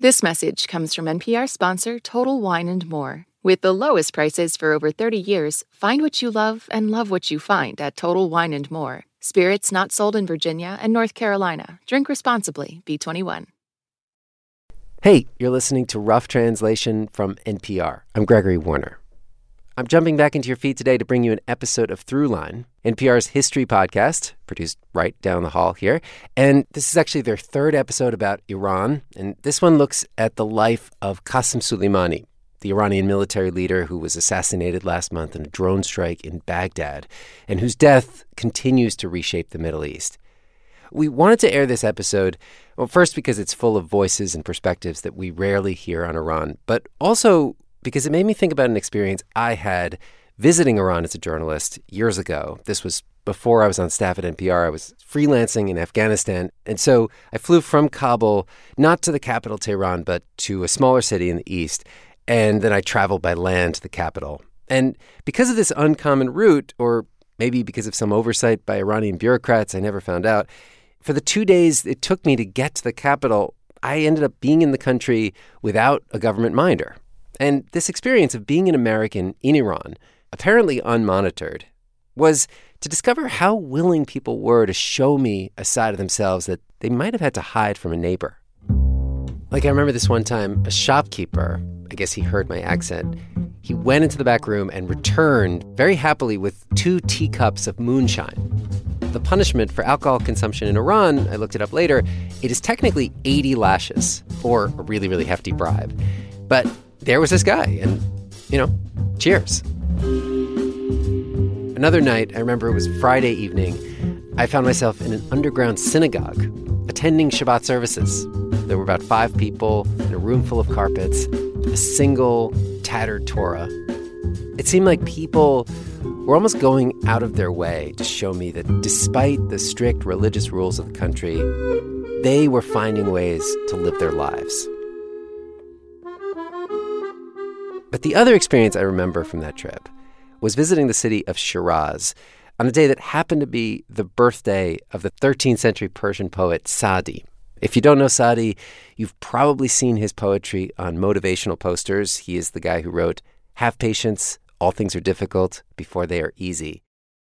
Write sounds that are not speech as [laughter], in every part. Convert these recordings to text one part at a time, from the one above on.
This message comes from NPR sponsor Total Wine and More. With the lowest prices for over 30 years, find what you love and love what you find at Total Wine and More. Spirits not sold in Virginia and North Carolina. Drink responsibly. B21. Hey, you're listening to Rough Translation from NPR. I'm Gregory Warner. I'm jumping back into your feed today to bring you an episode of Throughline, NPR's history podcast, produced right down the hall here. And this is actually their third episode about Iran. And this one looks at the life of Qasem Soleimani, the Iranian military leader who was assassinated last month in a drone strike in Baghdad, and whose death continues to reshape the Middle East. We wanted to air this episode, well, first because it's full of voices and perspectives that we rarely hear on Iran, but also because it made me think about an experience I had visiting Iran as a journalist years ago. This was before I was on staff at NPR. I was freelancing in Afghanistan. And so I flew from Kabul, not to the capital, Tehran, but to a smaller city in the east. And then I traveled by land to the capital. And because of this uncommon route, or maybe because of some oversight by Iranian bureaucrats, I never found out, for the two days it took me to get to the capital, I ended up being in the country without a government minder. And this experience of being an American in Iran, apparently unmonitored, was to discover how willing people were to show me a side of themselves that they might have had to hide from a neighbor. Like, I remember this one time, a shopkeeper, I guess he heard my accent, he went into the back room and returned very happily with two teacups of moonshine. The punishment for alcohol consumption in Iran, I looked it up later, it is technically 80 lashes, or a really, really hefty bribe. But there was this guy, and, you know, cheers. Another night, I remember it was Friday evening, I found myself in an underground synagogue attending Shabbat services. There were about five people in a room full of carpets, a single tattered Torah. It seemed like people were almost going out of their way to show me that despite the strict religious rules of the country, they were finding ways to live their lives. But the other experience I remember from that trip was visiting the city of Shiraz on a day that happened to be the birthday of the 13th century Persian poet Sadi. If you don't know Sadi, you've probably seen his poetry on motivational posters. He is the guy who wrote, Have patience, all things are difficult before they are easy.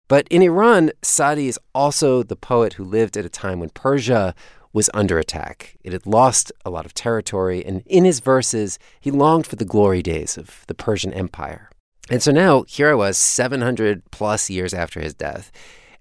But in Iran, Sadi is also the poet who lived at a time when Persia was under attack. It had lost a lot of territory, and in his verses, he longed for the glory days of the Persian Empire. And so now, here I was, 700 plus years after his death,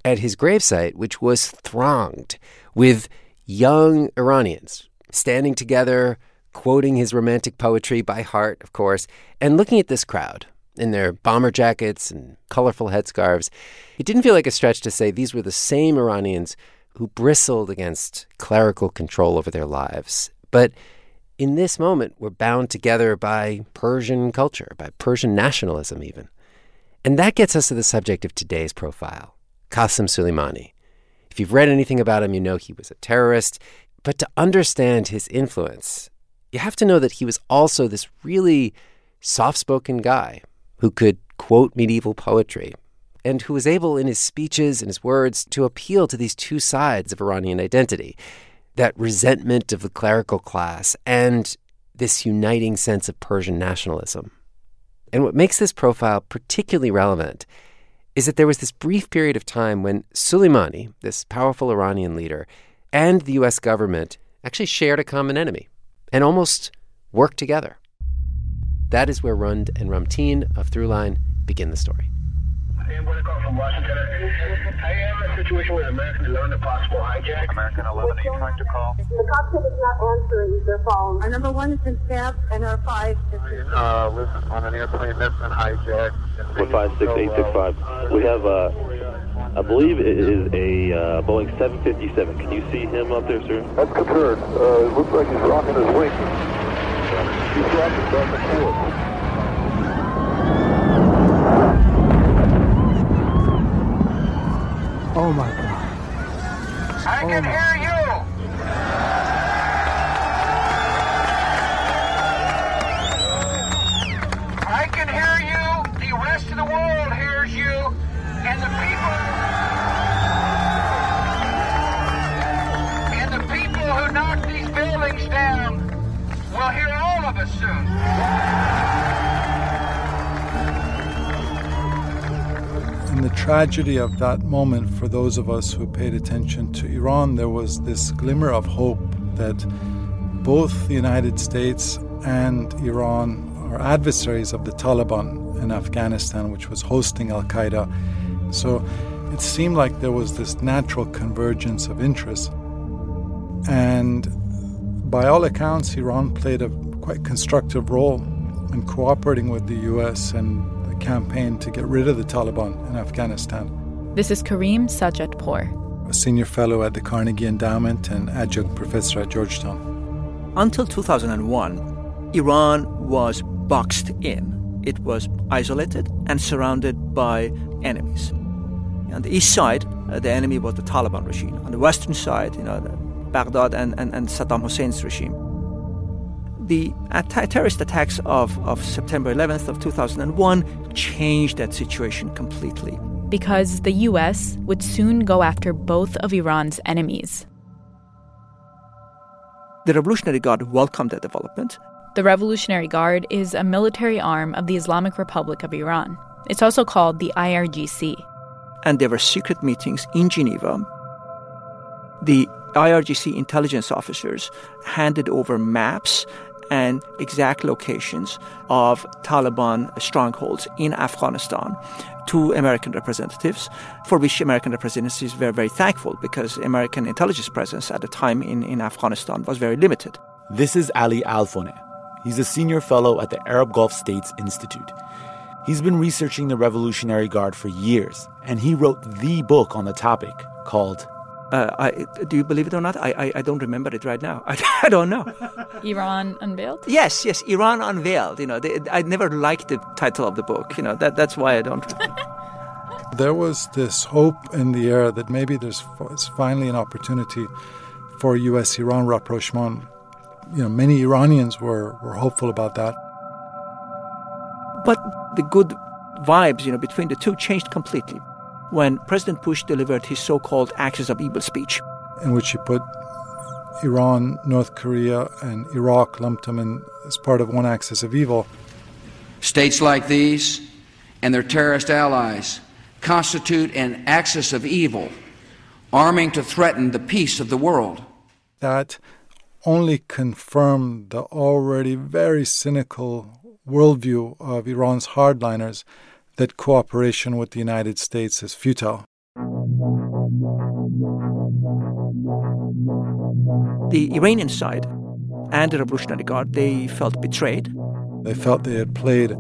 at his gravesite, which was thronged with young Iranians standing together, quoting his romantic poetry by heart, of course, and looking at this crowd in their bomber jackets and colorful headscarves. It didn't feel like a stretch to say these were the same Iranians who bristled against clerical control over their lives. But in this moment, were bound together by Persian culture, by Persian nationalism, even. And that gets us to the subject of today's profile Qasem Soleimani. If you've read anything about him, you know he was a terrorist. But to understand his influence, you have to know that he was also this really soft spoken guy who could quote medieval poetry, and who was able in his speeches and his words to appeal to these two sides of Iranian identity that resentment of the clerical class and this uniting sense of Persian nationalism. And what makes this profile particularly relevant is that there was this brief period of time when Soleimani, this powerful Iranian leader, and the US government actually shared a common enemy and almost worked together. That is where Rund and Ramtin of Throughline begin the story. I am going to call from Washington. I am in a situation with American 11, a possible hijack. American 11, are you trying to call? The cockpit is not answering their phone. Our number one has been staffed, and our five is Uh, listen, on an airplane that's been hijacked. Four five six eight six five. We have, uh, I believe it is a uh, Boeing 757. Can you see him up there, sir? That's confirmed. Uh, it looks like he's rocking his wing. He's rocking back and forth. Oh my God. I oh, can hear you. I can hear you. The rest of the world hears you. And the people. And the people who knock these buildings down will the tragedy of that moment for those of us who paid attention to Iran, there was this glimmer of hope that both the United States and Iran are adversaries of the Taliban in Afghanistan, which was hosting Al Qaeda. So it seemed like there was this natural convergence of interests. And by all accounts, Iran played a quite constructive role in cooperating with the U.S. and campaign to get rid of the Taliban in Afghanistan. This is Karim Sadjadpour, a senior fellow at the Carnegie Endowment and adjunct professor at Georgetown. Until 2001, Iran was boxed in. It was isolated and surrounded by enemies. On the east side, uh, the enemy was the Taliban regime. On the western side, you know, Baghdad and, and, and Saddam Hussein's regime. The terrorist attacks of, of September 11th of 2001 changed that situation completely. Because the U.S. would soon go after both of Iran's enemies. The Revolutionary Guard welcomed that development. The Revolutionary Guard is a military arm of the Islamic Republic of Iran. It's also called the IRGC. And there were secret meetings in Geneva. The IRGC intelligence officers handed over maps and exact locations of Taliban strongholds in Afghanistan to American representatives, for which American representatives were very thankful because American intelligence presence at the time in, in Afghanistan was very limited. This is Ali Alfoneh. He's a senior fellow at the Arab Gulf States Institute. He's been researching the Revolutionary Guard for years, and he wrote the book on the topic called uh, I, do you believe it or not? I, I, I don't remember it right now. I, [laughs] I, don't know. Iran Unveiled? Yes, yes, Iran Unveiled. You know, they, I never liked the title of the book. You know, that, that's why I don't. [laughs] there was this hope in the air that maybe there's finally an opportunity for U.S. Iran rapprochement. You know, many Iranians were, were hopeful about that. But the good vibes, you know, between the two changed completely when President Bush delivered his so called Axis of Evil speech. In which he put Iran, North Korea, and Iraq, lumped them in as part of one axis of evil. States like these and their terrorist allies constitute an axis of evil, arming to threaten the peace of the world. That only confirmed the already very cynical worldview of Iran's hardliners that cooperation with the United States is futile. The Iranian side and the Revolutionary Guard, they felt betrayed. They felt they had played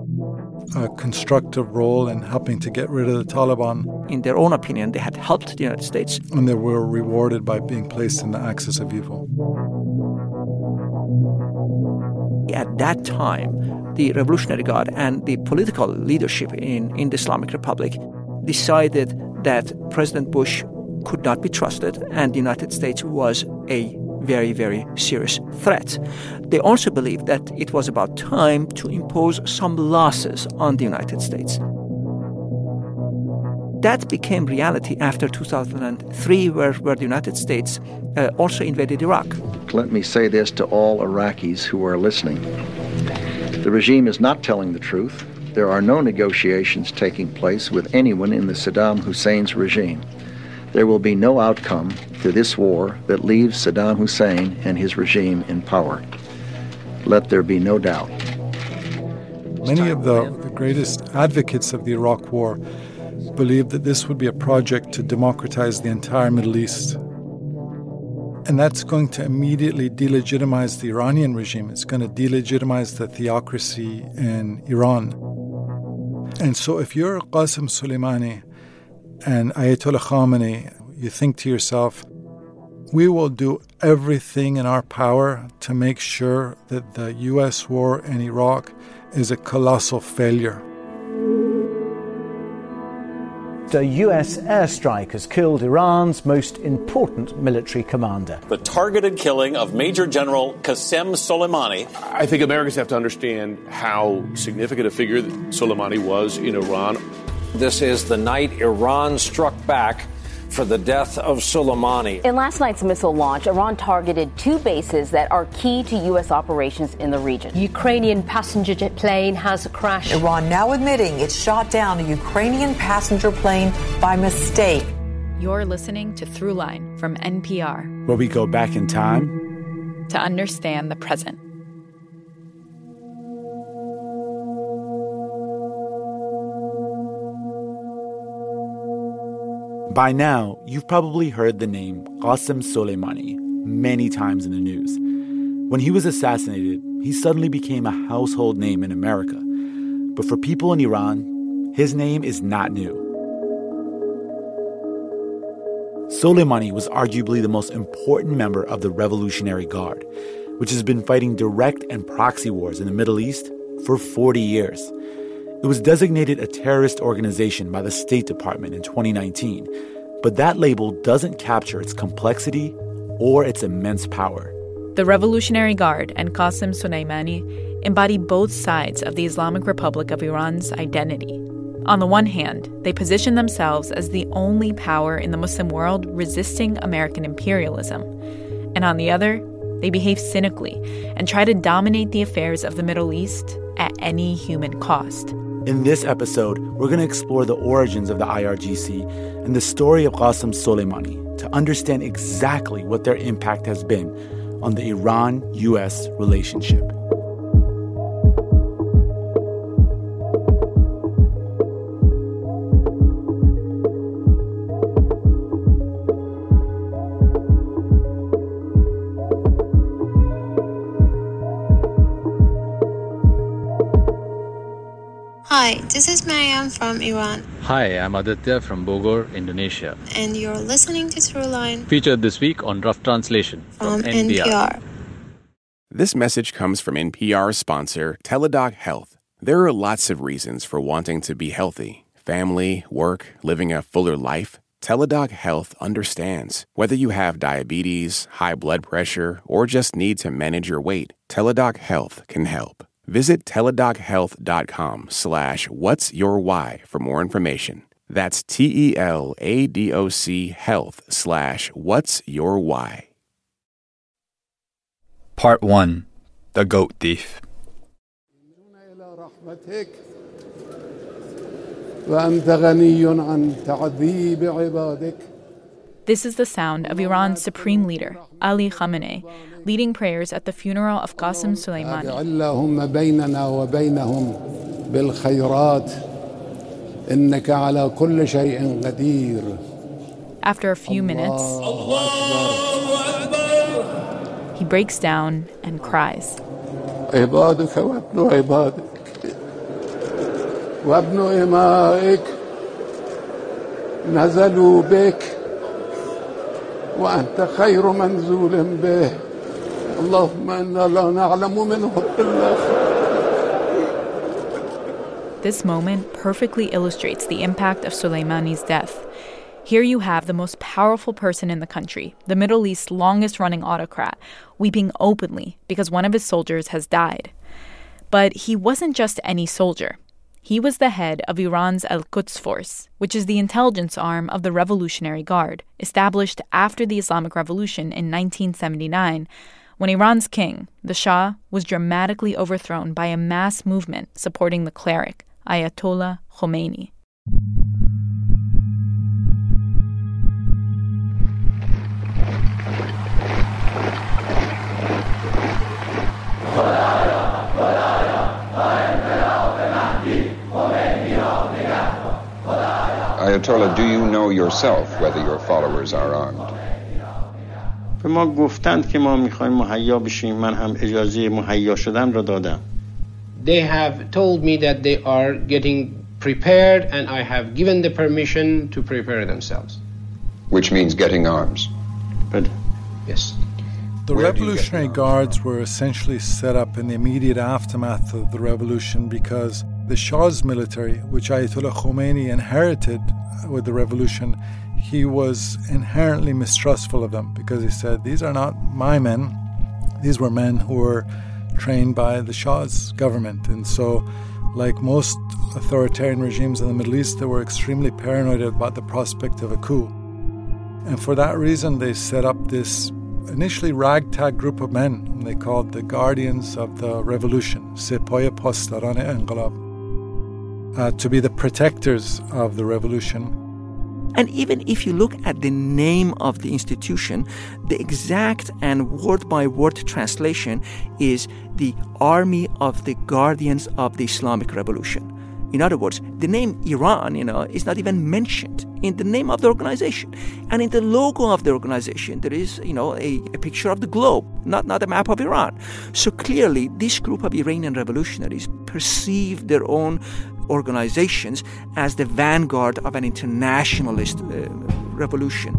a constructive role in helping to get rid of the Taliban. In their own opinion, they had helped the United States. And they were rewarded by being placed in the axis of evil. At that time, the Revolutionary Guard and the political leadership in, in the Islamic Republic decided that President Bush could not be trusted and the United States was a very, very serious threat. They also believed that it was about time to impose some losses on the United States. That became reality after 2003, where, where the United States uh, also invaded Iraq. Let me say this to all Iraqis who are listening. The regime is not telling the truth. There are no negotiations taking place with anyone in the Saddam Hussein's regime. There will be no outcome to this war that leaves Saddam Hussein and his regime in power. Let there be no doubt. Many of the, the greatest advocates of the Iraq War believed that this would be a project to democratize the entire Middle East and that's going to immediately delegitimize the Iranian regime. It's going to delegitimize the theocracy in Iran. And so if you're Qasem Soleimani and Ayatollah Khamenei, you think to yourself, we will do everything in our power to make sure that the U.S. war in Iraq is a colossal failure. A U.S. airstrike has killed Iran's most important military commander. The targeted killing of Major General Qasem Soleimani. I think Americans have to understand how significant a figure Soleimani was in Iran. This is the night Iran struck back for the death of Soleimani. In last night's missile launch, Iran targeted two bases that are key to U.S. operations in the region. Ukrainian passenger jet plane has crashed. Iran now admitting it shot down a Ukrainian passenger plane by mistake. You're listening to Throughline from NPR, where we go back in time to understand the present. By now, you've probably heard the name Qasem Soleimani many times in the news. When he was assassinated, he suddenly became a household name in America. But for people in Iran, his name is not new. Soleimani was arguably the most important member of the Revolutionary Guard, which has been fighting direct and proxy wars in the Middle East for 40 years. It was designated a terrorist organization by the State Department in 2019, but that label doesn't capture its complexity or its immense power. The Revolutionary Guard and Qasem Soleimani embody both sides of the Islamic Republic of Iran's identity. On the one hand, they position themselves as the only power in the Muslim world resisting American imperialism. And on the other, they behave cynically and try to dominate the affairs of the Middle East at any human cost. In this episode, we're going to explore the origins of the IRGC and the story of Qasem Soleimani to understand exactly what their impact has been on the Iran US relationship. Hi, this is Mariam from Iran. Hi, I'm Aditya from Bogor, Indonesia. And you're listening to Throughline. Featured this week on Rough Translation from, from NPR. NPR. This message comes from NPR sponsor Teladoc Health. There are lots of reasons for wanting to be healthy family, work, living a fuller life. Teladoc Health understands. Whether you have diabetes, high blood pressure, or just need to manage your weight, Teladoc Health can help. Visit teladochealth.com slash what's your why for more information. That's T-E-L-A-D-O-C health slash what's your why. Part 1. The Goat Thief. This is the sound of Iran's supreme leader, Ali Khamenei, leading prayers at the funeral of Qasem Soleimani. After a few minutes, he breaks down and cries. وابن إمائك نزلوا بك وأنت خير منزول به اللهم إنا لا نعلم منه إلا This moment perfectly illustrates the impact of Soleimani's death. Here you have the most powerful person in the country, the Middle East's longest running autocrat, weeping openly because one of his soldiers has died. But he wasn't just any soldier. He was the head of Iran's Al Quds Force, which is the intelligence arm of the Revolutionary Guard, established after the Islamic Revolution in 1979, when Iran's king, the Shah, was dramatically overthrown by a mass movement supporting the cleric, Ayatollah Khomeini. Ayatollah, do you know yourself whether your followers are armed? به ما گفتند که ما میخوایم مهیا بشیم من هم اجازه مهیا شدن را دادم They have told me that they are getting prepared and I have given the permission to prepare themselves. Which means getting arms. Good. Yes. The Revolutionary Guards were essentially set up in the immediate aftermath of the revolution because the Shah's military, which Ayatollah Khomeini inherited with the revolution, he was inherently mistrustful of them because he said, These are not my men. These were men who were trained by the Shah's government. And so, like most authoritarian regimes in the Middle East, they were extremely paranoid about the prospect of a coup. And for that reason, they set up this initially ragtag group of men they called the Guardians of the Revolution, Sepoye Pastaran Enqilab, uh, to be the protectors of the revolution. And even if you look at the name of the institution, the exact and word by word translation is the Army of the Guardians of the Islamic Revolution. In other words, the name Iran, you know, is not even mentioned in the name of the organization. And in the logo of the organization, there is, you know, a, a picture of the globe, not, not a map of Iran. So clearly, this group of Iranian revolutionaries perceive their own organizations as the vanguard of an internationalist uh, revolution.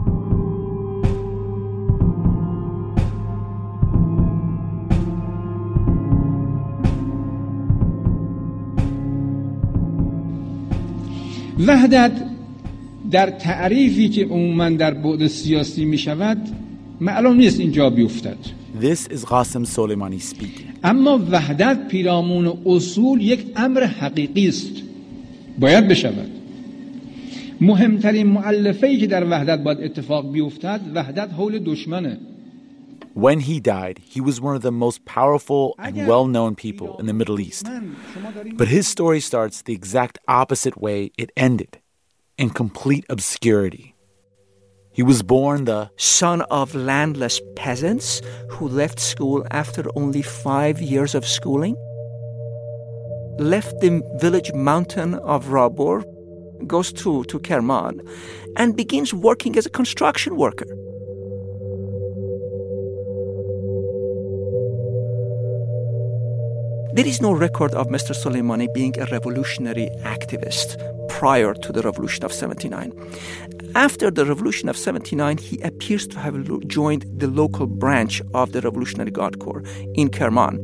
وحدت در تعریفی که عموما در بعد سیاسی می شود معلوم نیست اینجا بیفتد This is Qasem Soleimani speaking. اما وحدت پیرامون اصول یک امر حقیقی است باید بشود مهمترین معلفه ای که در وحدت باید اتفاق بیفتد وحدت حول دشمنه When he died, he was one of the most powerful and well known people in the Middle East. But his story starts the exact opposite way it ended in complete obscurity. He was born the son of landless peasants who left school after only five years of schooling, left the village mountain of Rabor, goes to, to Kerman, and begins working as a construction worker. There is no record of Mr. Soleimani being a revolutionary activist prior to the revolution of 79. After the revolution of 79, he appears to have joined the local branch of the Revolutionary Guard Corps in Kerman.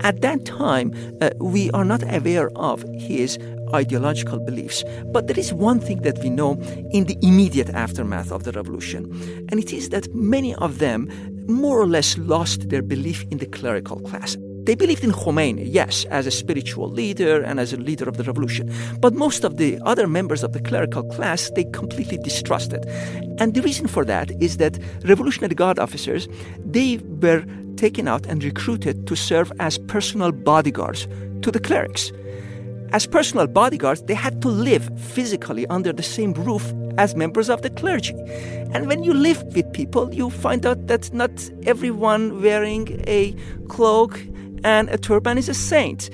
At that time, uh, we are not aware of his ideological beliefs, but there is one thing that we know in the immediate aftermath of the revolution, and it is that many of them more or less lost their belief in the clerical class. They believed in Khomeini, yes, as a spiritual leader and as a leader of the revolution. But most of the other members of the clerical class, they completely distrusted. And the reason for that is that Revolutionary Guard officers, they were taken out and recruited to serve as personal bodyguards to the clerics. As personal bodyguards, they had to live physically under the same roof as members of the clergy. And when you live with people, you find out that not everyone wearing a cloak and a turban is a saint.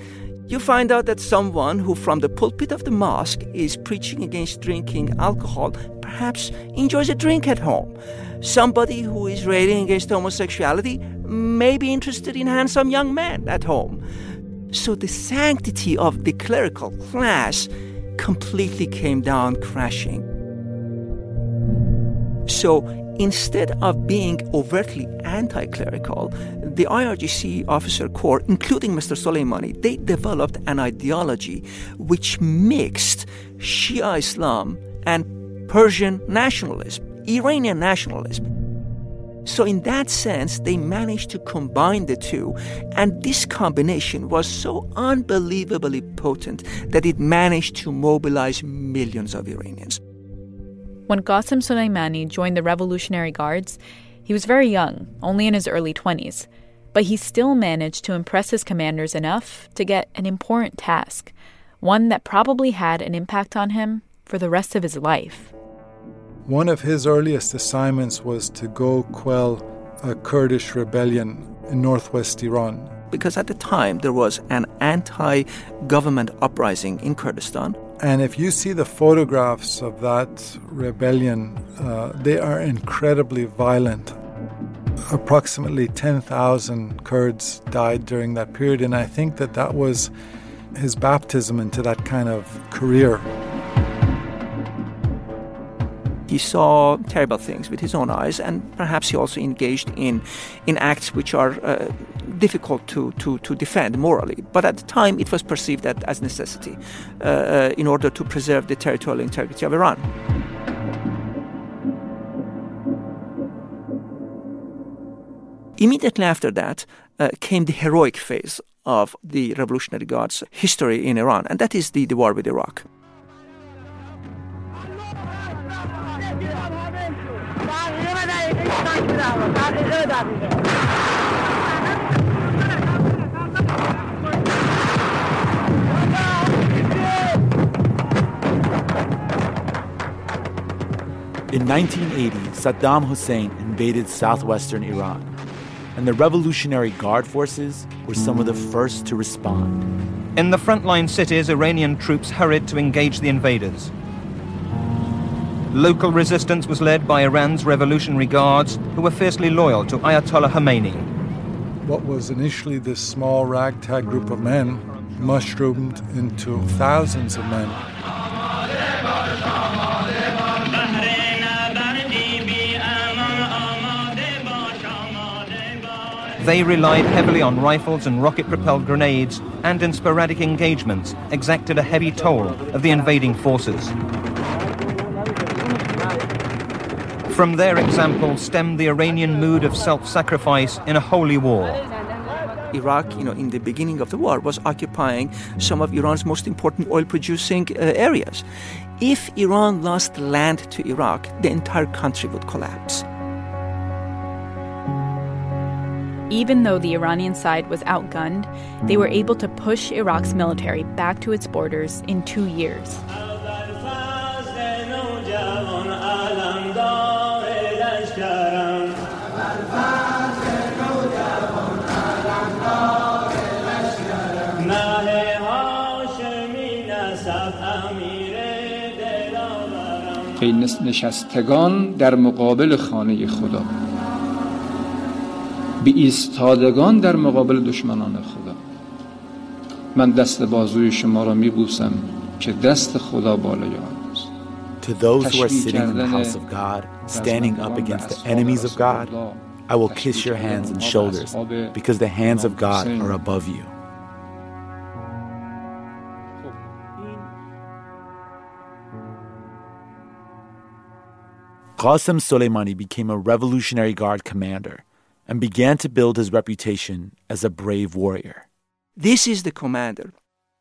You find out that someone who, from the pulpit of the mosque, is preaching against drinking alcohol, perhaps enjoys a drink at home. Somebody who is railing against homosexuality may be interested in handsome young men at home. So the sanctity of the clerical class completely came down crashing. So instead of being overtly anti clerical, the IRGC officer corps, including Mr. Soleimani, they developed an ideology which mixed Shia Islam and Persian nationalism, Iranian nationalism. So, in that sense, they managed to combine the two, and this combination was so unbelievably potent that it managed to mobilize millions of Iranians. When Qasem Soleimani joined the Revolutionary Guards, he was very young, only in his early 20s, but he still managed to impress his commanders enough to get an important task, one that probably had an impact on him for the rest of his life. One of his earliest assignments was to go quell a Kurdish rebellion in northwest Iran. Because at the time there was an anti government uprising in Kurdistan. And if you see the photographs of that rebellion, uh, they are incredibly violent. Approximately 10,000 Kurds died during that period, and I think that that was his baptism into that kind of career. He saw terrible things with his own eyes, and perhaps he also engaged in, in acts which are uh, difficult to, to, to defend morally. But at the time, it was perceived that as necessity uh, uh, in order to preserve the territorial integrity of Iran. Immediately after that uh, came the heroic phase of the Revolutionary Guard's history in Iran, and that is the, the war with Iraq. In 1980, Saddam Hussein invaded southwestern Iran, and the Revolutionary Guard forces were some of the first to respond. In the frontline cities, Iranian troops hurried to engage the invaders. Local resistance was led by Iran's Revolutionary Guards, who were fiercely loyal to Ayatollah Khomeini. What was initially this small ragtag group of men mushroomed into thousands of men. They relied heavily on rifles and rocket propelled grenades and in sporadic engagements exacted a heavy toll of the invading forces. From their example stemmed the Iranian mood of self sacrifice in a holy war. Iraq, you know, in the beginning of the war, was occupying some of Iran's most important oil producing uh, areas. If Iran lost land to Iraq, the entire country would collapse. Even though the Iranian side was outgunned, they were able to push Iraq's military back to its borders in two years. ای نشستگان در مقابل خانه خدا به ایستادگان در مقابل دشمنان خدا من دست بازوی شما را میبوسم که دست خدا بالای آنست To those who are sitting in the house of God, standing up against the enemies of God, I will kiss your hands and shoulders because the hands of God are above you. Qasem Soleimani became a Revolutionary Guard commander and began to build his reputation as a brave warrior. This is the commander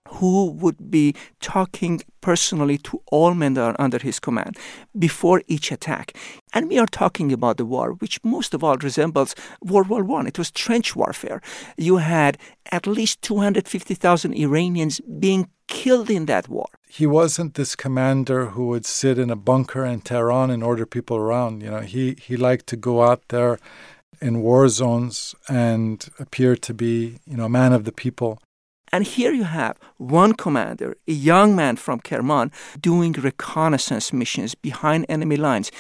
who would be talking personally to all men that are under his command before each attack. And we are talking about the war, which most of all resembles World War One. It was trench warfare. You had at least 250,000 Iranians being killed in that war. He wasn't this commander who would sit in a bunker in Tehran and order people around. You know, he, he liked to go out there in war zones and appear to be, you know, a man of the people. And here you have one commander, a young man from Kerman, doing reconnaissance missions behind enemy lines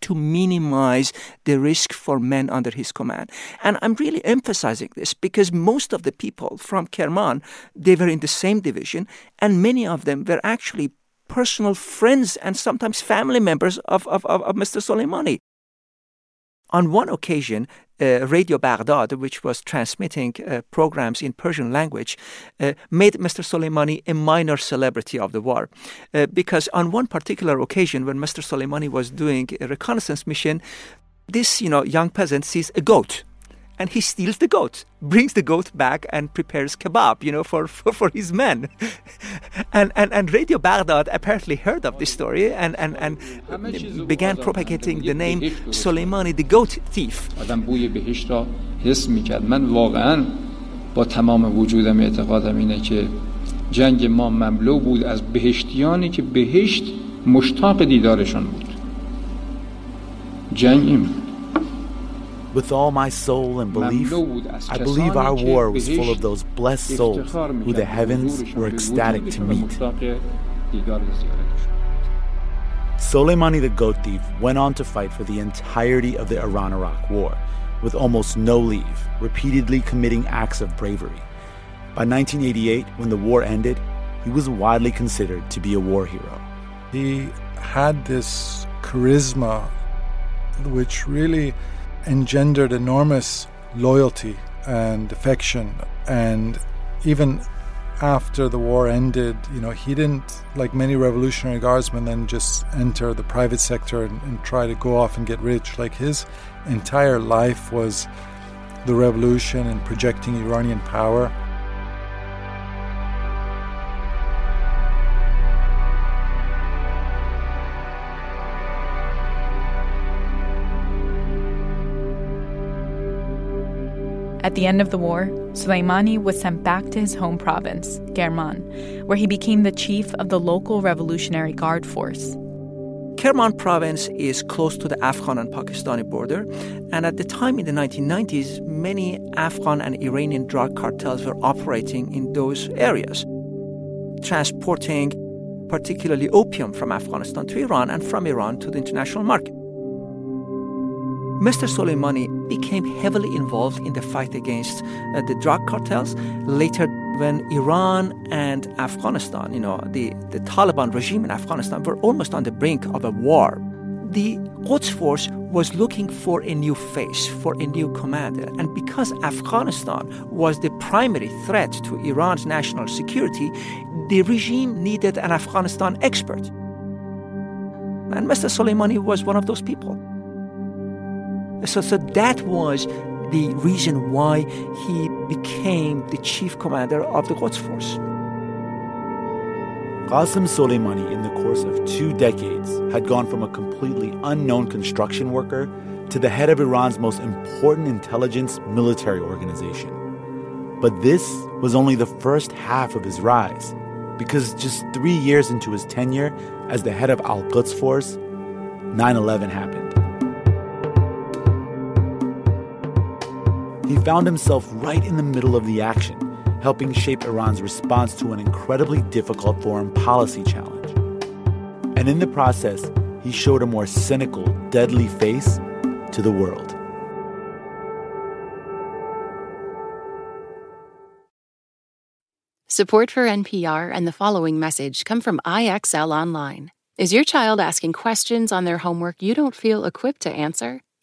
to minimize the risk for men under his command. And I'm really emphasizing this because most of the people from Kerman, they were in the same division, and many of them were actually personal friends and sometimes family members of, of, of, of Mr. Soleimani. On one occasion, Radio Baghdad, which was transmitting uh, programs in Persian language, uh, made Mr. Soleimani a minor celebrity of the war. Uh, because on one particular occasion, when Mr. Soleimani was doing a reconnaissance mission, this you know, young peasant sees a goat and he steals the goat, brings the goat back and prepares kebab, you know, for, for, for his men. [laughs] and, and, and Radio Baghdad apparently heard of this story and, and, and began propagating the name Soleimani the goat thief. من واقعا با تمام وجودم اعتقادم اینه که جنگ ما مملو بود از بهشتیانی که بهشت مشتاق دیدارشان بود جنگ این بود with all my soul and belief, I believe our war was full of those blessed souls who the heavens were ecstatic to meet. Soleimani the goat thief went on to fight for the entirety of the Iran Iraq war, with almost no leave, repeatedly committing acts of bravery. By 1988, when the war ended, he was widely considered to be a war hero. He had this charisma which really engendered enormous loyalty and affection. And even after the war ended, you know, he didn't, like many revolutionary guardsmen, then just enter the private sector and, and try to go off and get rich. Like his entire life was the revolution and projecting Iranian power. At the end of the war, Soleimani was sent back to his home province, Kerman, where he became the chief of the local Revolutionary Guard force. Kerman province is close to the Afghan and Pakistani border, and at the time in the 1990s, many Afghan and Iranian drug cartels were operating in those areas, transporting particularly opium from Afghanistan to Iran and from Iran to the international market. Mr. Soleimani became heavily involved in the fight against uh, the drug cartels. Later, when Iran and Afghanistan, you know, the, the Taliban regime in Afghanistan were almost on the brink of a war, the Quds Force was looking for a new face, for a new commander. And because Afghanistan was the primary threat to Iran's national security, the regime needed an Afghanistan expert. And Mr. Soleimani was one of those people. So, so that was the reason why he became the chief commander of the Quds Force. Qasem Soleimani, in the course of two decades, had gone from a completely unknown construction worker to the head of Iran's most important intelligence military organization. But this was only the first half of his rise, because just three years into his tenure as the head of Al Quds Force, 9 11 happened. He found himself right in the middle of the action, helping shape Iran's response to an incredibly difficult foreign policy challenge. And in the process, he showed a more cynical, deadly face to the world. Support for NPR and the following message come from IXL Online. Is your child asking questions on their homework you don't feel equipped to answer?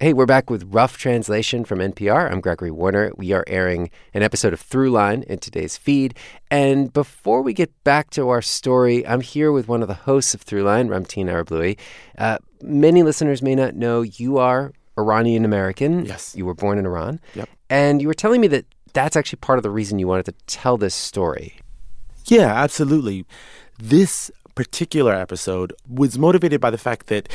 Hey, we're back with Rough Translation from NPR. I'm Gregory Warner. We are airing an episode of Throughline in today's feed. And before we get back to our story, I'm here with one of the hosts of Throughline, Ramtin Arablouei. Uh, many listeners may not know you are Iranian American. Yes. You were born in Iran. Yep. And you were telling me that that's actually part of the reason you wanted to tell this story. Yeah, absolutely. This particular episode was motivated by the fact that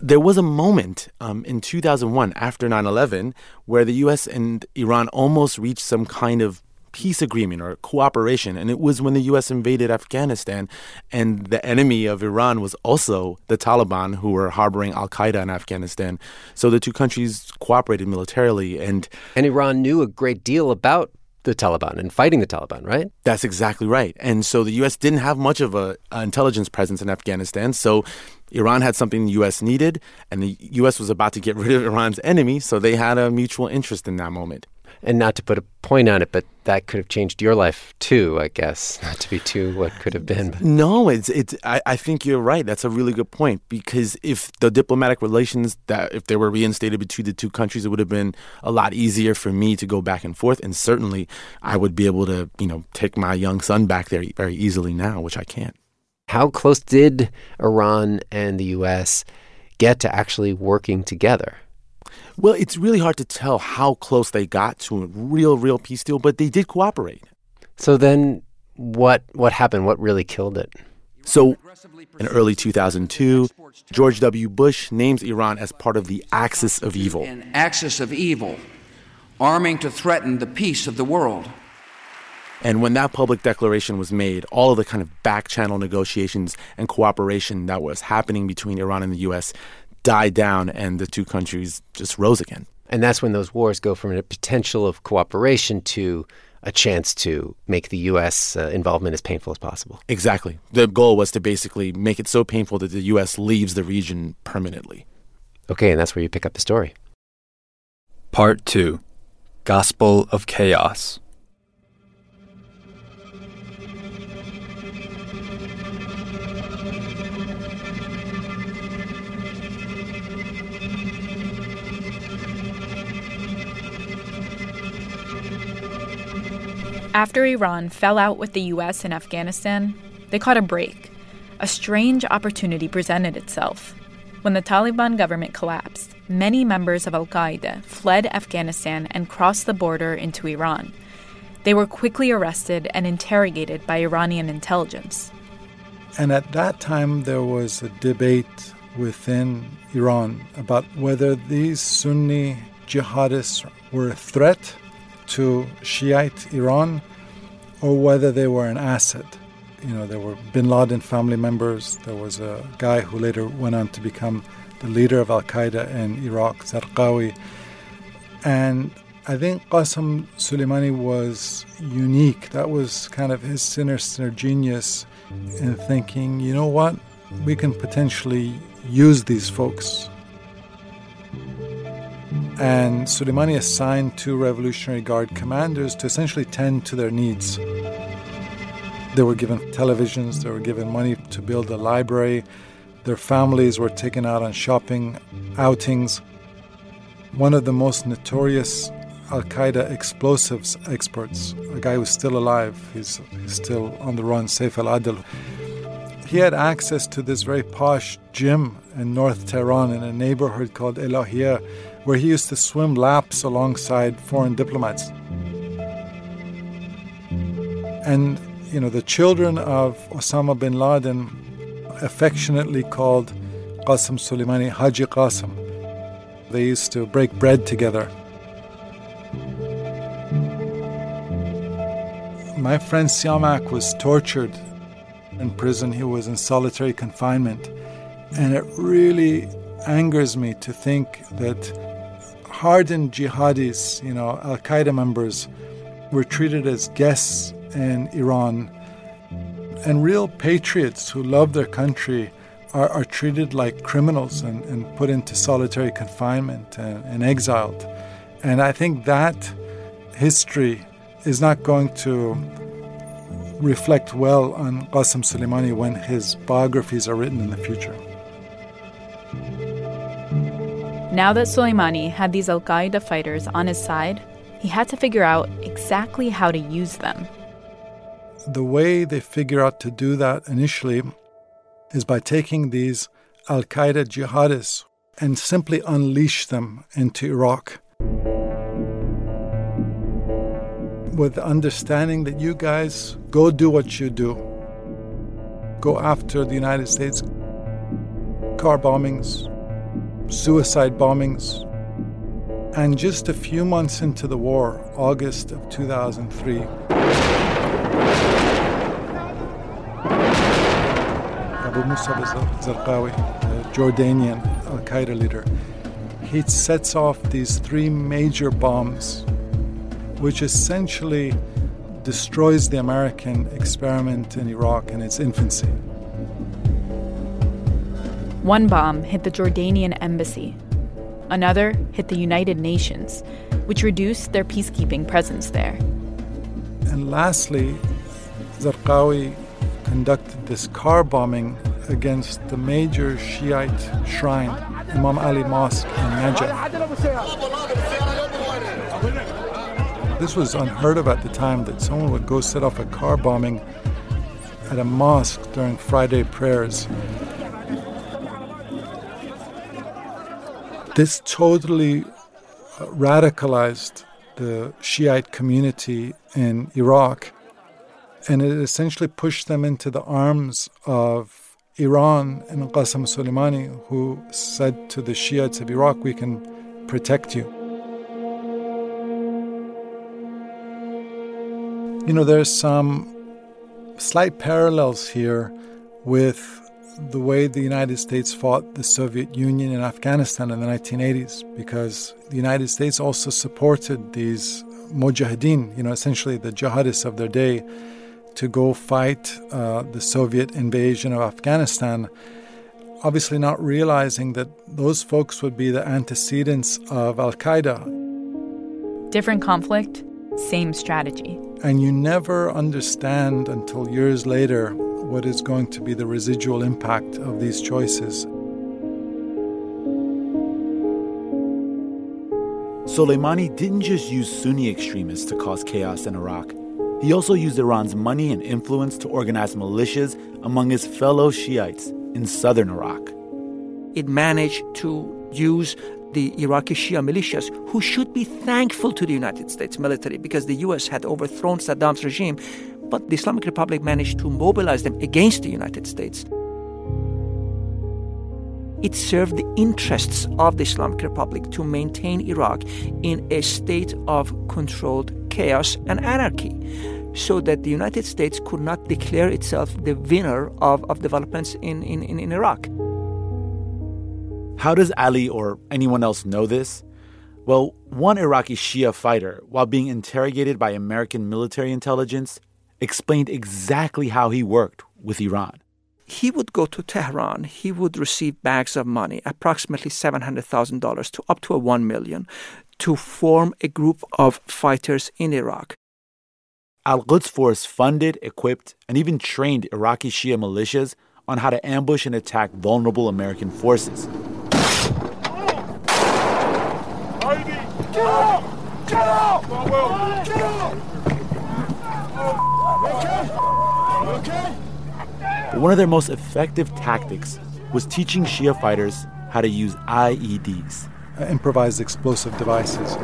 there was a moment um, in 2001 after 9 11 where the U.S. and Iran almost reached some kind of peace agreement or cooperation. And it was when the U.S. invaded Afghanistan, and the enemy of Iran was also the Taliban, who were harboring Al Qaeda in Afghanistan. So the two countries cooperated militarily. And, and Iran knew a great deal about the Taliban and fighting the Taliban, right? That's exactly right. And so the U.S. didn't have much of a, a intelligence presence in Afghanistan. So Iran had something the U.S. needed, and the U.S. was about to get rid of Iran's enemy. So they had a mutual interest in that moment. And not to put a point on it, but that could have changed your life too, I guess. [laughs] Not to be too what could have been. But. No, it's it's. I, I think you're right. That's a really good point because if the diplomatic relations that if they were reinstated between the two countries, it would have been a lot easier for me to go back and forth, and certainly I would be able to you know take my young son back there very easily now, which I can't. How close did Iran and the U.S. get to actually working together? Well, it's really hard to tell how close they got to a real, real peace deal, but they did cooperate. So then, what what happened? What really killed it? So, in early 2002, George W. Bush names Iran as part of the axis of evil. An axis of evil, arming to threaten the peace of the world. And when that public declaration was made, all of the kind of back channel negotiations and cooperation that was happening between Iran and the U.S. died down, and the two countries just rose again. And that's when those wars go from a potential of cooperation to a chance to make the U.S. Uh, involvement as painful as possible. Exactly. The goal was to basically make it so painful that the U.S. leaves the region permanently. Okay, and that's where you pick up the story. Part 2 Gospel of Chaos. After Iran fell out with the US in Afghanistan, they caught a break. a strange opportunity presented itself. When the Taliban government collapsed, many members of Al Qaeda fled Afghanistan and crossed the border into Iran. They were quickly arrested and interrogated by Iranian intelligence. And at that time, there was a debate within Iran about whether these Sunni jihadists were a threat to Shiite Iran or whether they were an asset. You know, there were bin Laden family members. There was a guy who later went on to become the leader of Al Qaeda in Iraq, Zarqawi. And I think Qasem Soleimani was unique. That was kind of his sinister genius in thinking, you know what, we can potentially use these folks. And Soleimani assigned two Revolutionary Guard commanders to essentially tend to their needs. They were given televisions, they were given money to build a library, their families were taken out on shopping outings. One of the most notorious Al Qaeda explosives experts, a guy who's still alive, he's, still on the run, Saif al Adil. He had access to this very posh gym in North Tehran in a neighborhood called Elahiyah, where he used to swim laps alongside foreign diplomats. And, you know, the children of Osama bin Laden affectionately called Qasem Soleimani Haji Qasim. They used to break bread together. My friend Siamak was tortured in prison. He was in solitary confinement. And it really angers me to think that hardened jihadis, you know, Al Qaeda members, were treated as guests in Iran and real patriots who love their country are, are treated like criminals and, and, put into solitary confinement and, and exiled. And I think that history is not going to reflect well on Qasem Soleimani when his biographies are written in the future. Now that Soleimani had these Al Qaeda fighters on his side, he had to figure out exactly how to use them. The way they figure out to do that initially is by taking these Al Qaeda jihadists and simply unleash them into Iraq. With the understanding that you guys go do what you do, go after the United States, car bombings, suicide bombings. And just a few months into the war, August of 2003, Abu Musab al Zarqawi, the Jordanian Al Qaeda leader, he sets off these three major bombs, which essentially destroys the American experiment in Iraq in its infancy. One bomb hit the Jordanian embassy. Another hit the United Nations, which reduced their peacekeeping presence there. And lastly, Zarqawi conducted this car bombing against the major Shiite shrine, Imam Ali Mosque in Najaf. This was unheard of at the time that someone would go set off a car bombing at a mosque during Friday prayers. This totally uh, radicalized the Shiite community in Iraq and it essentially pushed them into the arms of Iran and Qasem Soleimani, who said to the Shiites of Iraq, We can protect you. You know, there's some slight parallels here with the way the United States fought the Soviet Union in Afghanistan in the 1980s, because the United States also supported these mujahideen, you know, essentially the jihadists of their day to go fight uh, the Soviet invasion of Afghanistan, obviously not realizing that those folks would be the antecedents of Al Qaeda. Different conflict, same strategy. And you never understand until years later what is going to be the residual impact of these choices. Soleimani didn't just use Sunni extremists to cause chaos in Iraq. He also used Iran's money and influence to organize militias among his fellow Shiites in southern Iraq. It managed to use the Iraqi Shia militias, who should be thankful to the United States military because the U.S. had overthrown Saddam's regime, but the Islamic Republic managed to mobilize them against the United States. It served the interests of the Islamic Republic to maintain Iraq in a state of controlled chaos and anarchy so that the United States could not declare itself the winner of, of developments in, in, in Iraq. How does Ali or anyone else know this? Well, one Iraqi Shia fighter, while being interrogated by American military intelligence, explained exactly how he worked with Iran he would go to Tehran, he would receive bags of money, approximately $700,000 to up to a 1 million, to form a group of fighters in Iraq. Al Quds Force funded, equipped, and even trained Iraqi Shia militias on how to ambush and attack vulnerable American forces. Get out! Get out! Get out! But one of their most effective tactics was teaching Shia fighters how to use IEDs, uh, improvised explosive devices.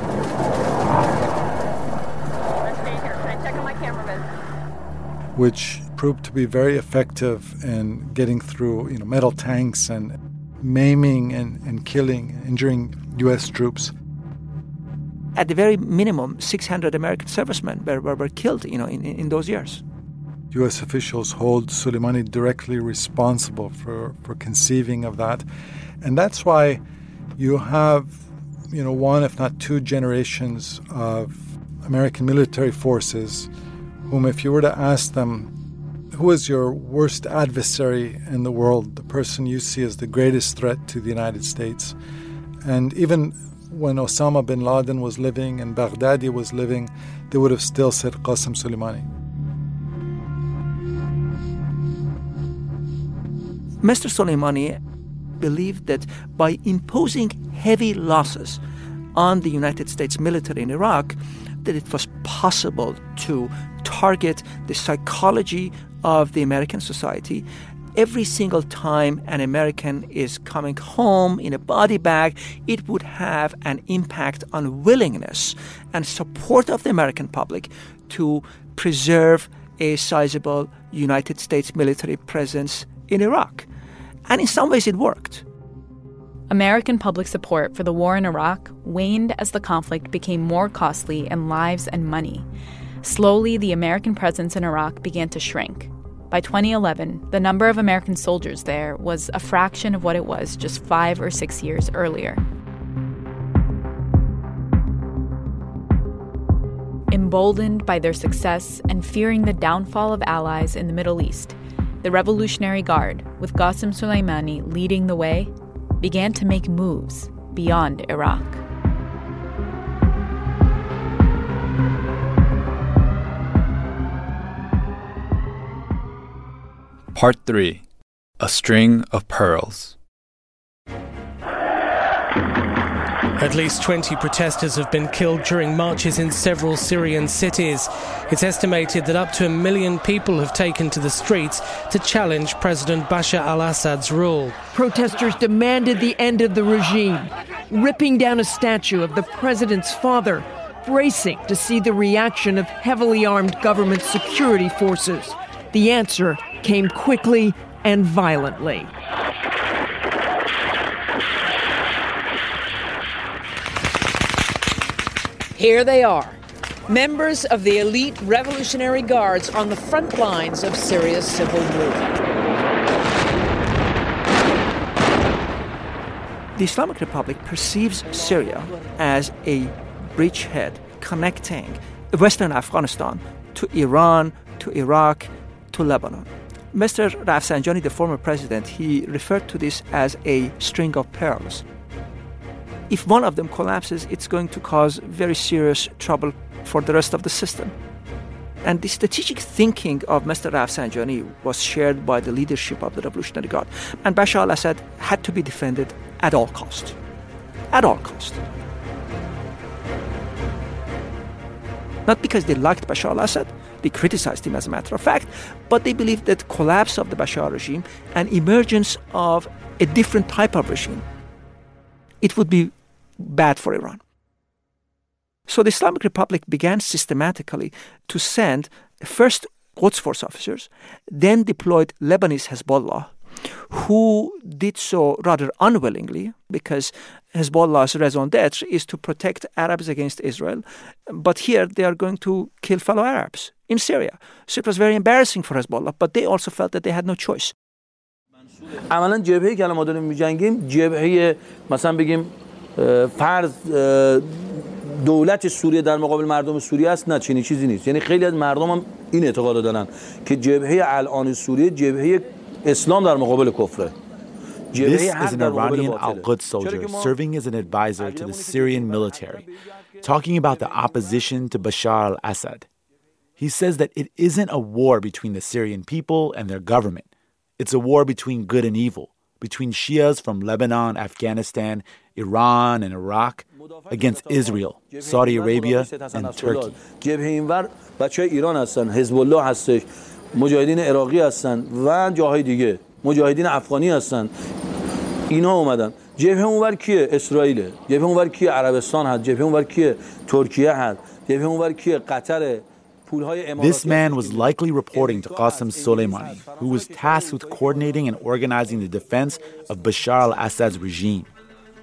Which proved to be very effective in getting through, you know, metal tanks and maiming and, and killing, injuring U.S. troops. At the very minimum, 600 American servicemen were, were, were killed, you know, in, in those years. U.S. officials hold Soleimani directly responsible for, for conceiving of that. And that's why you have, you know, one, if not two generations of American military forces whom, if you were to ask them, who is your worst adversary in the world, the person you see as the greatest threat to the United States? And even when Osama bin Laden was living and Baghdadi was living, they would have still said Qasem Soleimani. Mr. Soleimani believed that by imposing heavy losses on the United States military in Iraq, that it was possible to target the psychology of the American society. Every single time an American is coming home in a body bag, it would have an impact on willingness and support of the American public to preserve a sizable United States military presence in Iraq. And in some ways, it worked. American public support for the war in Iraq waned as the conflict became more costly in lives and money. Slowly, the American presence in Iraq began to shrink. By 2011, the number of American soldiers there was a fraction of what it was just five or six years earlier. Emboldened by their success and fearing the downfall of allies in the Middle East, the Revolutionary Guard, with Qasem Soleimani leading the way, began to make moves beyond Iraq. Part 3 A String of Pearls. At least 20 protesters have been killed during marches in several Syrian cities. It's estimated that up to a million people have taken to the streets to challenge President Bashar al Assad's rule. Protesters demanded the end of the regime, ripping down a statue of the president's father, bracing to see the reaction of heavily armed government security forces. The answer came quickly and violently. Here they are, members of the elite Revolutionary Guards on the front lines of Syria's civil war. The Islamic Republic perceives Syria as a bridgehead connecting Western Afghanistan to Iran, to Iraq, to Lebanon. Mr. Rafsanjani, the former president, he referred to this as a string of pearls. If one of them collapses, it's going to cause very serious trouble for the rest of the system. And the strategic thinking of Mr. Rafsanjani was shared by the leadership of the Revolutionary Guard. And Bashar al Assad had to be defended at all cost. At all cost. Not because they liked Bashar al Assad, They criticized him, as a matter of fact, but they believed that collapse of the Bashar regime and emergence of a different type of regime, it would be bad for Iran. So the Islamic Republic began systematically to send first Quds Force officers, then deployed Lebanese Hezbollah, who did so rather unwillingly because Hezbollah's raison d'etre is to protect Arabs against Israel. But here they are going to kill fellow Arabs in Syria. So it was very embarrassing for Hezbollah, but they also felt that they had no choice. عملا جبهه که ما داریم میجنگیم جبهه مثلا بگیم فرض دولت سوریه در مقابل مردم سوریه است نه چنین چیزی نیست یعنی خیلی از مردم هم این اعتقاد دارن که جبهه الان سوریه جبهه this is an Iranian al Quds soldier serving as an advisor to the Syrian military, talking about the opposition to Bashar al Assad. He says that it isn't a war between the Syrian people and their government, it's a war between good and evil, between Shias from Lebanon, Afghanistan, Iran, and Iraq against Israel, Saudi Arabia, and Turkey. جبهه اینور بچه ایران هستن حزب الله هستش مجاهدین عراقی هستن و جاهای دیگه مجاهدین افغانی هستن اینا اومدن جبهه اونور کیه اسرائیل جبهه اونور کیه عربستان هست جبهه اونور کیه ترکیه هست جبهه اونور کیه قطر This man was likely reporting to Qasem Soleimani, who was tasked with coordinating and organizing the defense of Bashar al Assad's regime.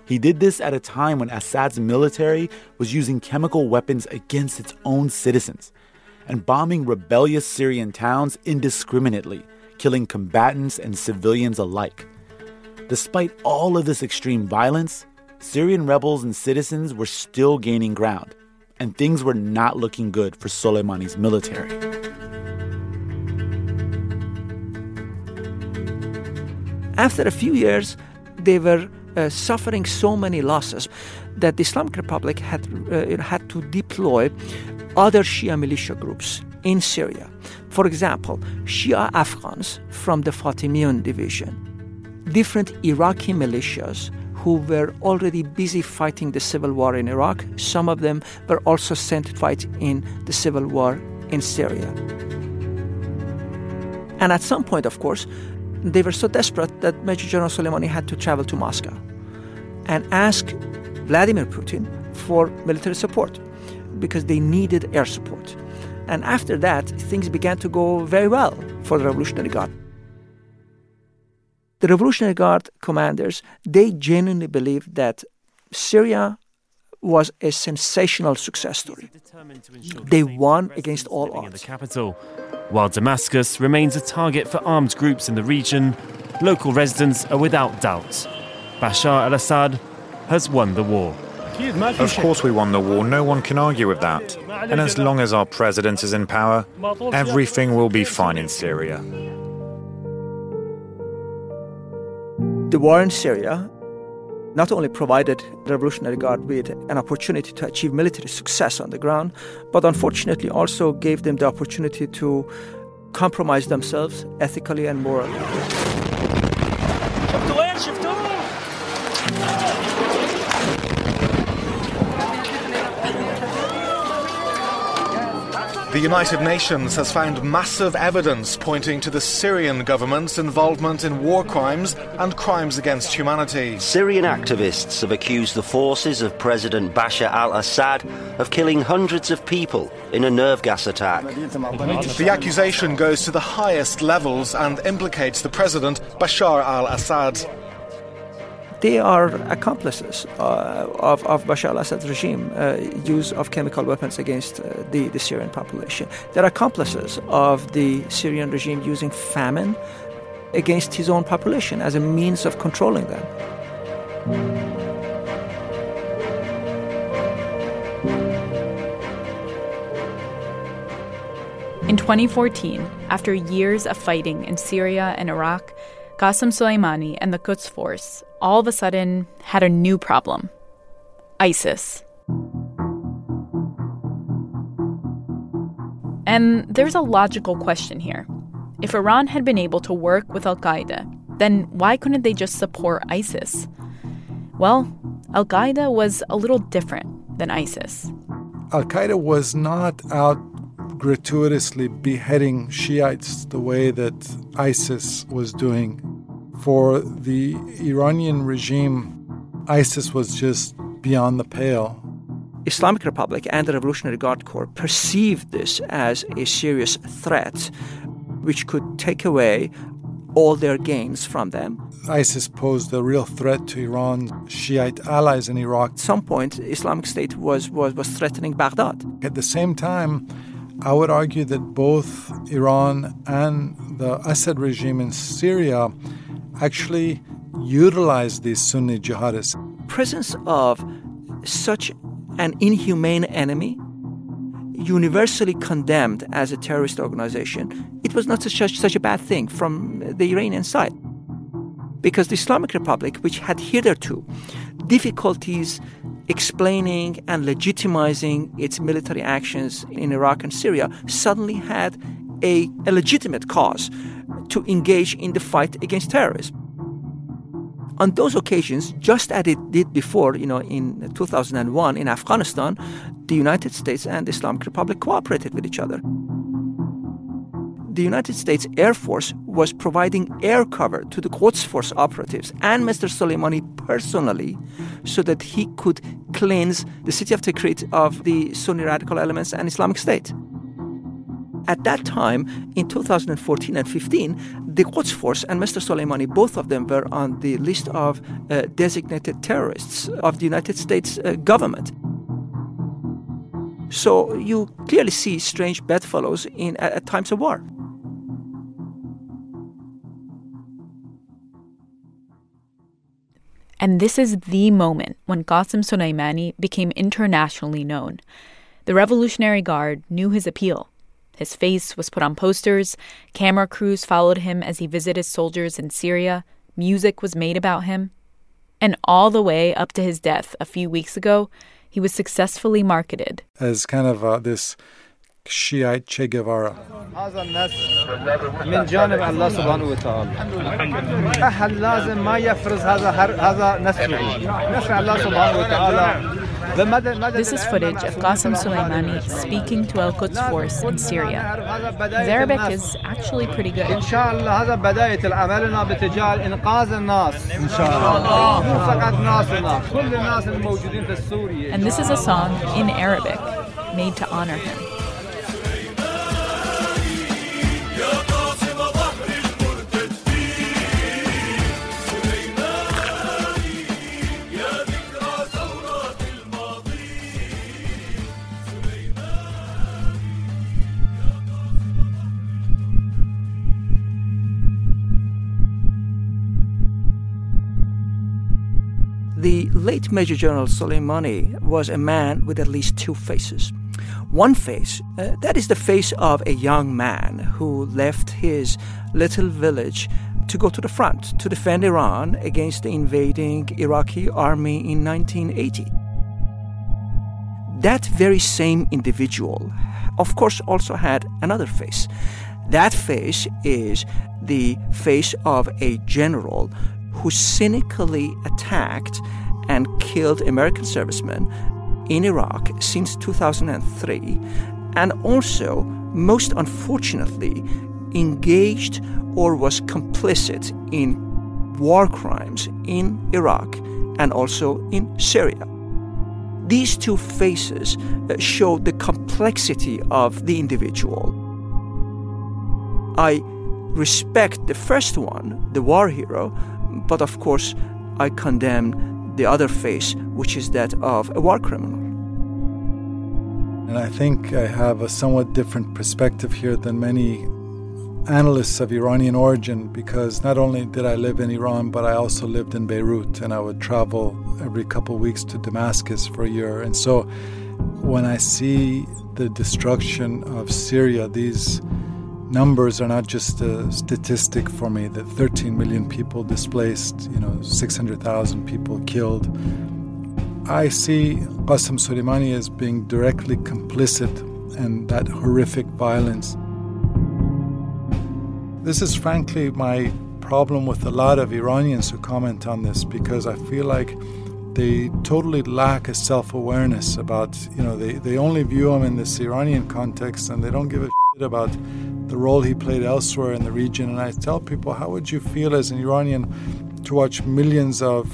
He did this at a time when Assad's military was using chemical weapons against its own citizens and bombing rebellious Syrian towns indiscriminately, killing combatants and civilians alike. Despite all of this extreme violence, Syrian rebels and citizens were still gaining ground, and things were not looking good for Soleimani's military. After a few years, they were uh, suffering so many losses that the Islamic Republic had, uh, had to deploy other Shia militia groups in Syria. For example, Shia Afghans from the Fatimiyun division, different Iraqi militias who were already busy fighting the civil war in Iraq. Some of them were also sent to fight in the civil war in Syria. And at some point, of course, they were so desperate that Major General Soleimani had to travel to Moscow and ask Vladimir Putin for military support because they needed air support. And after that, things began to go very well for the Revolutionary Guard. The Revolutionary Guard commanders, they genuinely believed that Syria was a sensational success story. They won against all odds. The capital. While Damascus remains a target for armed groups in the region, local residents are without doubt. Bashar al Assad has won the war. Of course, we won the war. No one can argue with that. And as long as our president is in power, everything will be fine in Syria. The war in Syria not only provided the Revolutionary Guard with an opportunity to achieve military success on the ground, but unfortunately also gave them the opportunity to compromise themselves ethically and morally. The United Nations has found massive evidence pointing to the Syrian government's involvement in war crimes and crimes against humanity. Syrian activists have accused the forces of President Bashar al Assad of killing hundreds of people in a nerve gas attack. The accusation goes to the highest levels and implicates the president, Bashar al Assad they are accomplices uh, of, of Bashar al Assad's regime, uh, use of chemical weapons against uh, the, the Syrian population. They're accomplices of the Syrian regime using famine against his own population as a means of controlling them. In 2014, after years of fighting in Syria and Iraq, Qasem Soleimani and the Quds Force all of a sudden had a new problem ISIS. And there's a logical question here. If Iran had been able to work with Al Qaeda, then why couldn't they just support ISIS? Well, Al Qaeda was a little different than ISIS. Al Qaeda was not out gratuitously beheading Shiites the way that ISIS was doing. For the Iranian regime, ISIS was just beyond the pale. Islamic Republic and the Revolutionary Guard Corps perceived this as a serious threat which could take away all their gains from them. ISIS posed a real threat to Iran's Shiite allies in Iraq. At some point, Islamic State was, was, was threatening Baghdad. At the same time, I would argue that both Iran and the Assad regime in Syria actually utilized these Sunni jihadists. Presence of such an inhumane enemy, universally condemned as a terrorist organization, it was not such, such a bad thing from the Iranian side. Because the Islamic Republic, which had hitherto difficulties explaining and legitimizing its military actions in Iraq and Syria, suddenly had a, a legitimate cause to engage in the fight against terrorism on those occasions, just as it did before, you know, in 2001 in Afghanistan, the United States and Islamic Republic cooperated with each other. The United States Air Force was providing air cover to the Quds Force operatives and Mr. Soleimani personally so that he could cleanse the city of Tikrit of the Sunni radical elements and Islamic State. At that time, in 2014 and 15, the Quds Force and Mr. Soleimani, both of them were on the list of uh, designated terrorists of the United States uh, government. So you clearly see strange bedfellows in at, at times of war. And this is the moment when Qasem Soleimani became internationally known. The Revolutionary Guard knew his appeal his face was put on posters, camera crews followed him as he visited soldiers in Syria, music was made about him. And all the way up to his death a few weeks ago, he was successfully marketed. As kind of uh, this Shiite Che Guevara. This is footage of Qasem Soleimani speaking to Al Quds force in Syria. His Arabic is actually pretty good. And this is a song in Arabic made to honor him. The late Major General Soleimani was a man with at least two faces. One face, uh, that is the face of a young man who left his little village to go to the front to defend Iran against the invading Iraqi army in 1980. That very same individual, of course, also had another face. That face is the face of a general who cynically attacked and killed American servicemen in Iraq since 2003, and also, most unfortunately, engaged or was complicit in war crimes in Iraq and also in Syria. These two faces uh, show the complexity of the individual. I respect the first one, the war hero, but of course, I condemn the other face, which is that of a war criminal. And I think I have a somewhat different perspective here than many analysts of Iranian origin because not only did I live in Iran, but I also lived in Beirut and I would travel every couple of weeks to Damascus for a year. And so when I see the destruction of Syria, these numbers are not just a statistic for me that 13 million people displaced, you know, 600,000 people killed. I see Qasem Soleimani as being directly complicit in that horrific violence. This is frankly my problem with a lot of Iranians who comment on this because I feel like they totally lack a self-awareness about you know they, they only view him in this iranian context and they don't give a shit about the role he played elsewhere in the region and i tell people how would you feel as an iranian to watch millions of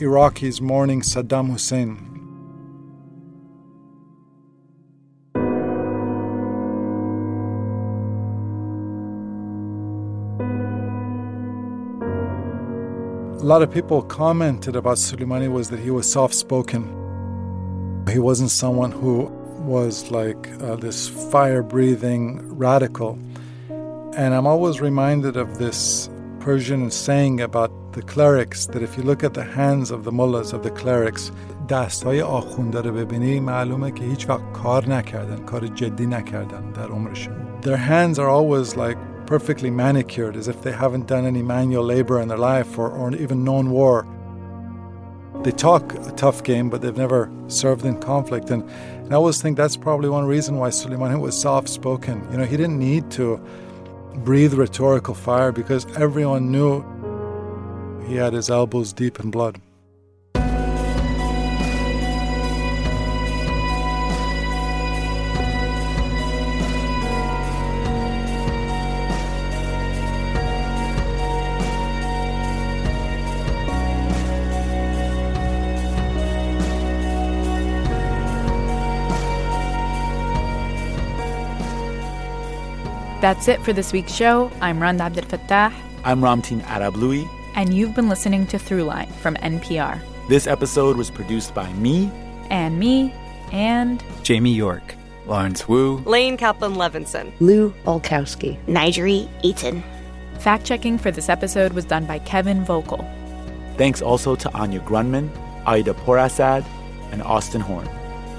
iraqis mourning saddam hussein a lot of people commented about Soleimani was that he was soft spoken. He wasn't someone who was like uh, this fire breathing radical. And I'm always reminded of this Persian saying about the clerics that if you look at the hands of the mullahs, of the clerics, دستهای آخونده رو ببینی معلومه که هیچ وقت کار نکردن کار جدی نکردن در عمرشون Their hands are always like perfectly manicured as if they haven't done any manual labor in their life or, or even known war. they talk a tough game, but they've never served in conflict. And, and I always think that's probably one reason why Soleimani was soft spoken. You know, he didn't need to breathe rhetorical fire because everyone knew he had his elbows deep in blood. That's it for this week's show. I'm Rand Abdel Fattah. I'm Ramtin Arablouei. And you've been listening to Throughline from NPR. This episode was produced by me. And me. And. Jamie York. Lawrence Wu. Laine Kaplan Levenson. Lu Olkowski. Nigeri Eaton. Fact checking for this episode was done by Kevin Vogel. Thanks also to Anya Grundmann, Aida Porasad, and Austin Horn.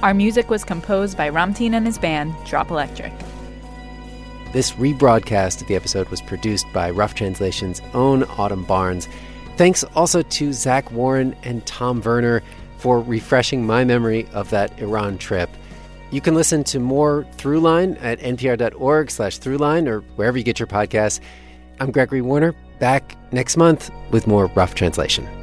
Our music was composed by Ramtin and his band, Drop Electric. This rebroadcast of the episode was produced by Rough Translation's own Autumn Barnes. Thanks also to Zach Warren and Tom Werner for refreshing my memory of that Iran trip. You can listen to more Throughline at npr.org slash Throughline or wherever you get your podcasts. I'm Gregory Warner, back next month with more Rough Translation.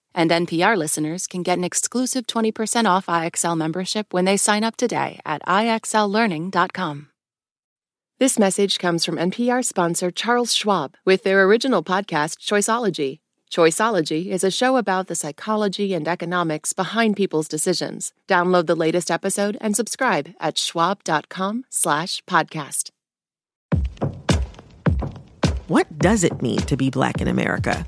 And NPR listeners can get an exclusive 20% off IXL membership when they sign up today at IXLLearning.com. This message comes from NPR sponsor Charles Schwab with their original podcast, Choiceology. Choiceology is a show about the psychology and economics behind people's decisions. Download the latest episode and subscribe at schwab.com slash podcast. What does it mean to be Black in America?